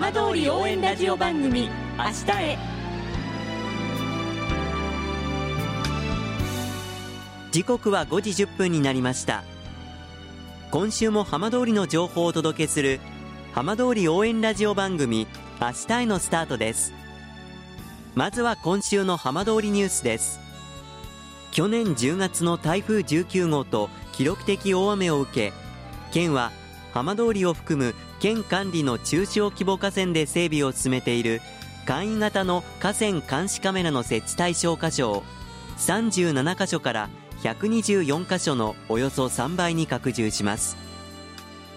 浜通り応援ラジオ番組明日へ。時刻は5時10分になりました。今週も浜通りの情報をお届けする浜通り応援ラジオ番組明日へのスタートです。まずは今週の浜通りニュースです。去年10月の台風19号と記録的大雨を受け県は浜通りを含む県管理の中小規模河川で整備を進めている簡易型の河川監視カメラの設置対象箇所を37箇所から124箇所のおよそ3倍に拡充します。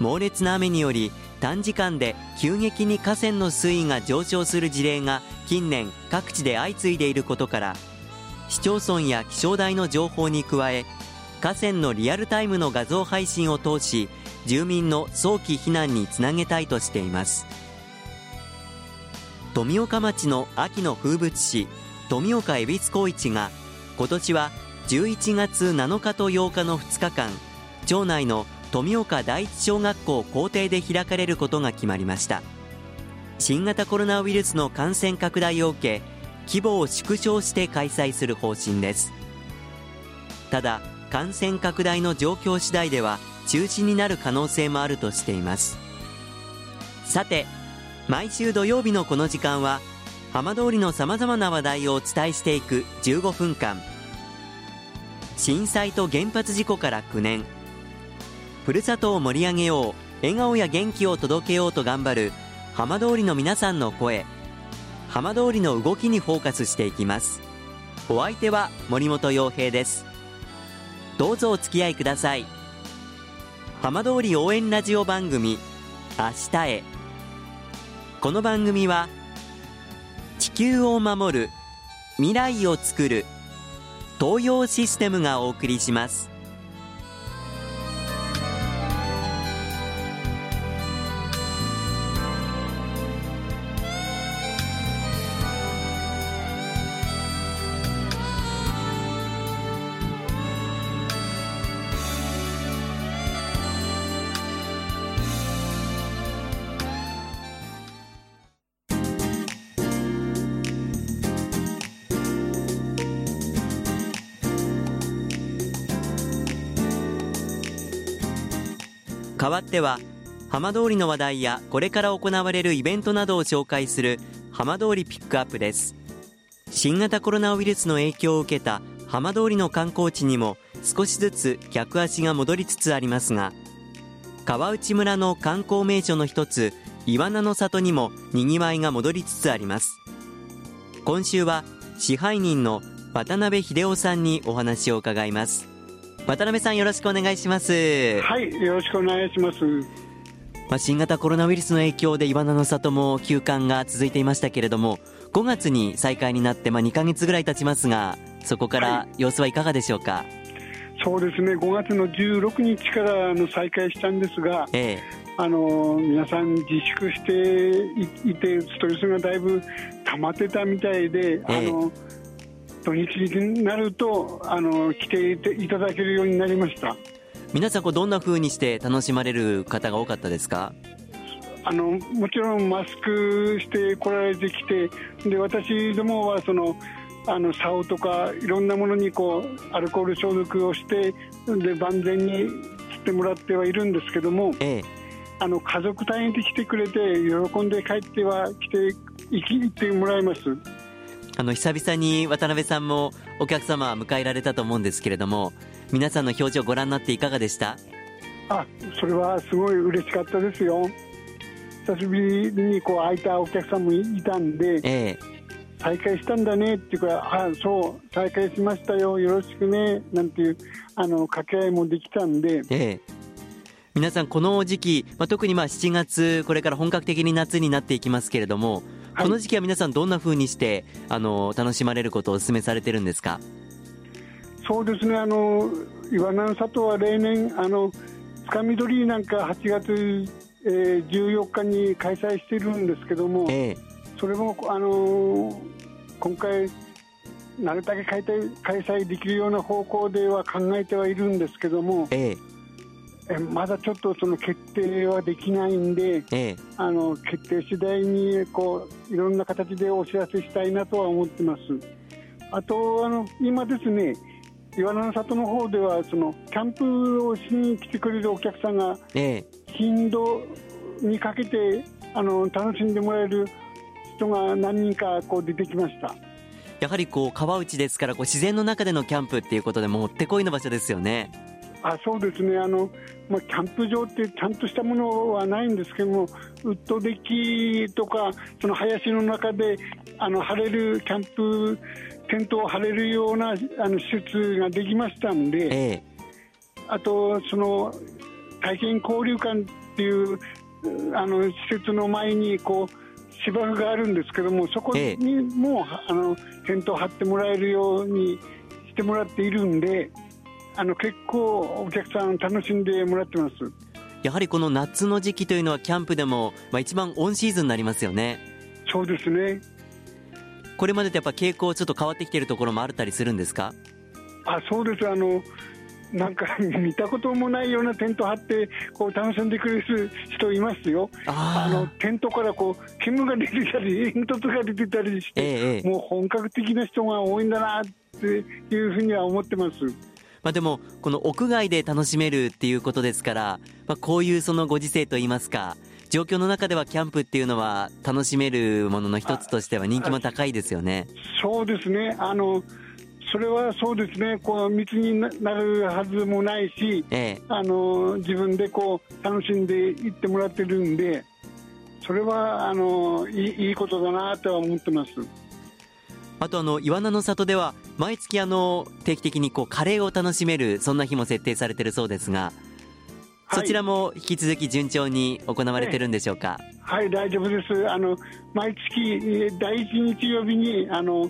猛烈な雨により短時間で急激に河川の水位が上昇する事例が近年各地で相次いでいることから市町村や気象台の情報に加え河川のリアルタイムの画像配信を通し住民の早期避難につなげたいとしています。富岡町の秋の風物詩富岡恵比寿小市が今年は11月7日と8日の2日間町内の富岡第一小学校校庭で開かれることが決まりました。新型コロナウイルスの感染拡大を受け規模を縮小して開催する方針です。ただ感染拡大の状況次第では中止になる可能性もあるとしています。さて毎週土曜日のこの時間は浜通りのさまざまな話題をお伝えしていく15分間。震災と原発事故から9年。ふるさとを盛り上げよう笑顔や元気を届けようと頑張る浜通りの皆さんの声。浜通りの動きにフォーカスしていきます。お相手は森本洋平です。どうぞお付き合いください。浜通り応援ラジオ番組明日へ。この番組は地球を守る未来をつくる東洋システムがお送りします。代わっては浜通りの話題やこれから行われるイベントなどを紹介する浜通りピックアップです。新型コロナウイルスの影響を受けた浜通りの観光地にも少しずつ客足が戻りつつありますが川内村の観光名所の一つ岩名の里にもにぎわいが戻りつつあります。今週は支配人の渡辺秀夫さんにお話を伺います。渡辺さんよろしくお願いします。はいよろしくお願いします。まあ、新型コロナウイルスの影響で岩名の里も休館が続いていましたけれども5月に再開になってまあ2か月ぐらい経ちますがそこから様子はいかがでしょうか、はい、そうですね5月の16日からの再開したんですが、ええ、あの皆さん自粛していてストレスがだいぶ溜まってたみたいで、え、あの土日になるとあの来ていただけるようになりました。皆さんこうどんな風にして楽しまれる方が多かったですか？あのもちろんマスクして来られてきてで私どもはそのあの竿とかいろんなものにこうアルコール消毒をしてで万全にしてもらってはいるんですけども、ええ、あの家族単位で来てくれて喜んで帰っては来て行ってもらいます。あの久々に渡辺さんもお客様迎えられたと思うんですけれども皆さんの表情ご覧になっていかがでした？あそれはすごい嬉しかったですよ。久しぶりにこう空いたお客さんもいたんで、ええ、再開したんだねっていうかあそう再開しましたよよろしくねなんていうあの掛け合いもできたんで、ええ、皆さんこの時期、まあ、特にまあ7月これから本格的に夏になっていきますけれどもこの時期は皆さんどんなふうにしてあの楽しまれることをお勧めされてるんですか？そうですね。あの岩南里は例年あのつかみ取りなんか8月、えー、14日に開催しているんですけども、えー、それもあの今回なるだけ開催開催できるような方向では考えてはいるんですけども、えーえまだちょっとその決定はできないんで、ええ、あの決定次第にこういろんな形でお知らせしたいなとは思ってます。あとあの今ですね岩名の里の方ではそのキャンプをしに来てくれるお客さんがええ、頻度にかけてあの楽しんでもらえる人が何人かこう出てきました。やはりこう川内ですからこう自然の中でのキャンプっていうことでもってこいの場所ですよね。あそうですね。あの、まあ、キャンプ場ってちゃんとしたものはないんですけどもウッドデッキとかその林の中であの張れるキャンプテントを張れるようなあの施設ができましたんでええ、あとその体験交流館っていうあの施設の前にこう芝生があるんですけどもそこええ。にもあのテントを張ってもらえるようにしてもらっているんであの結構お客さん楽しんでもらってます。やはりこの夏の時期というのはキャンプでも、まあ、一番オンシーズンになりますよね。そうですね。これまでとやっぱ傾向ちょっと変わってきてるところもあったりするんですか？あ、そうです。あの。なんか見たこともないようなテント張ってこう楽しんでくれる人いますよ。あのテントからこう煙が出てたり煙突が出てたりして、ええ、もう本格的な人が多いんだなっていうふうには思ってます。まあでもこの屋外で楽しめるっていうことですから、まあ、こういうそのご時世といいますか状況の中ではキャンプっていうのは楽しめるものの一つとしては人気も高いですよね。そうですね。あのそれはそうですね。こう密になるはずもないし、ええ、あの自分でこう楽しんでいってもらってるんで、それはあのいいいいことだなとは思ってます。あとあの岩名の里では毎月あの定期的にこうカレーを楽しめるそんな日も設定されてるそうですが、はい、そちらも引き続き順調に行われてるんでしょうか？はい、大丈夫です。あの毎月第一日曜日にあの。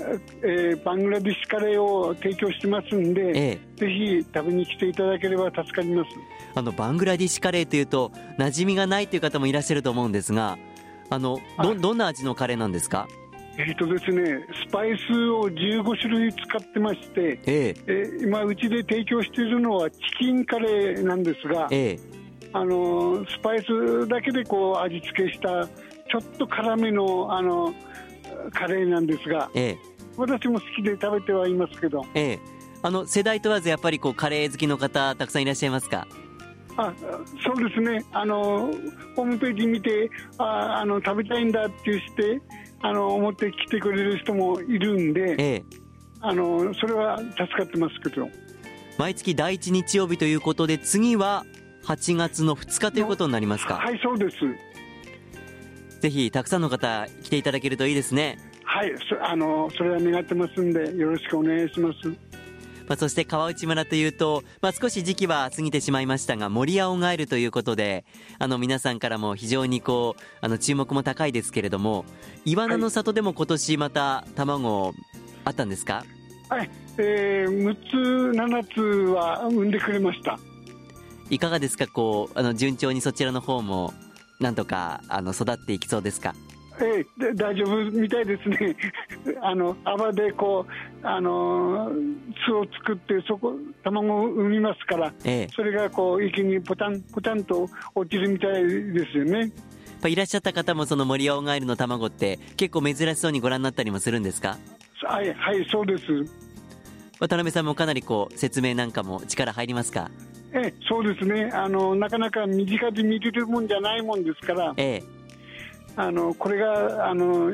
えー、バングラディッシュカレーを提供してますんで、ええ、ぜひ食べに来ていただければ助かりますあのバングラディッシュカレーというと馴染みがないという方もいらっしゃると思うんですがあのどどんな味のカレーなんですか？えーとですね、スパイスを15種類使ってまして、ええ。ー、今、うちで提供しているのはチキンカレーなんですが、え、あのスパイスだけでこう味付けしたちょっと辛めのあのカレーなんですが、私も好きで食べてはいますけど、ええ、あの世代問わずやっぱりこうカレー好きの方たくさんいらっしゃいますか？あそうですね。あのホームページ見てああの食べたいんだってしてあの思って来てくれる人もいるんで、ええ、あのそれは助かってますけど。毎月第一日曜日ということで次は8月の2日ということになりますか？はいそうです。ぜひたくさんの方来ていただけるといいですね。はいあのそれは願ってますんでよろしくお願いしますまあ、そして川内村というと、まあ、少し時期は過ぎてしまいましたが森青ガエルということであの皆さんからも非常にこうあの注目も高いですけれども岩名の里でも今年また卵あったんですか？はい、えー、6つ7つは産んでくれました。いかがですか？こうあの順調にそちらの方もなんとかあの育っていきそうですか？ええ、大丈夫みたいですね、あの泡でこうあの巣を作って、そこ、卵を産みますから、ええ、それがこう池にポタンポタンと落ちるみたいですよね。いらっしゃった方も、その森青ガエルの卵って、結構珍しそうにご覧になったりもするんですか？はい、はい、そうです。渡辺さんもかなりこう説明なんかも力入りますか？ええ、そうですねあの、なかなか身近で見れるもんじゃないもんですから。ええあのこれがあの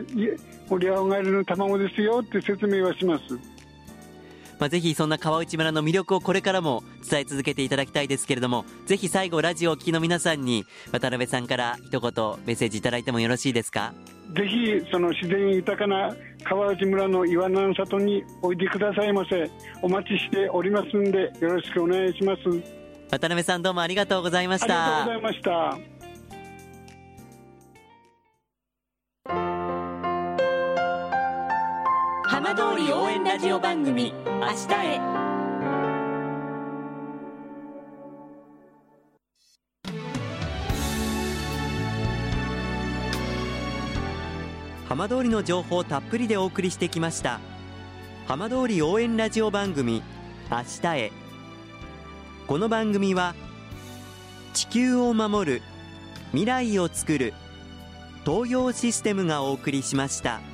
森青ガエルの卵ですよって説明はします、まあ、ぜひそんな川内村の魅力をこれからも伝え続けていただきたいですけれどもぜひ最後ラジオを聴きの皆さんに渡辺さんから一言メッセージいただいてもよろしいですか？ぜひその自然豊かな川内村の岩南里においでくださいませ。お待ちしておりますんでよろしくお願いします。渡辺さんどうもありがとうございました。ありがとうございましたラジオ番組「明日へ」浜通りの情報をたっぷりでお送りしてきました。浜通り応援ラジオ番組「明日へ」この番組は地球を守る未来をつくる東洋システムがお送りしました。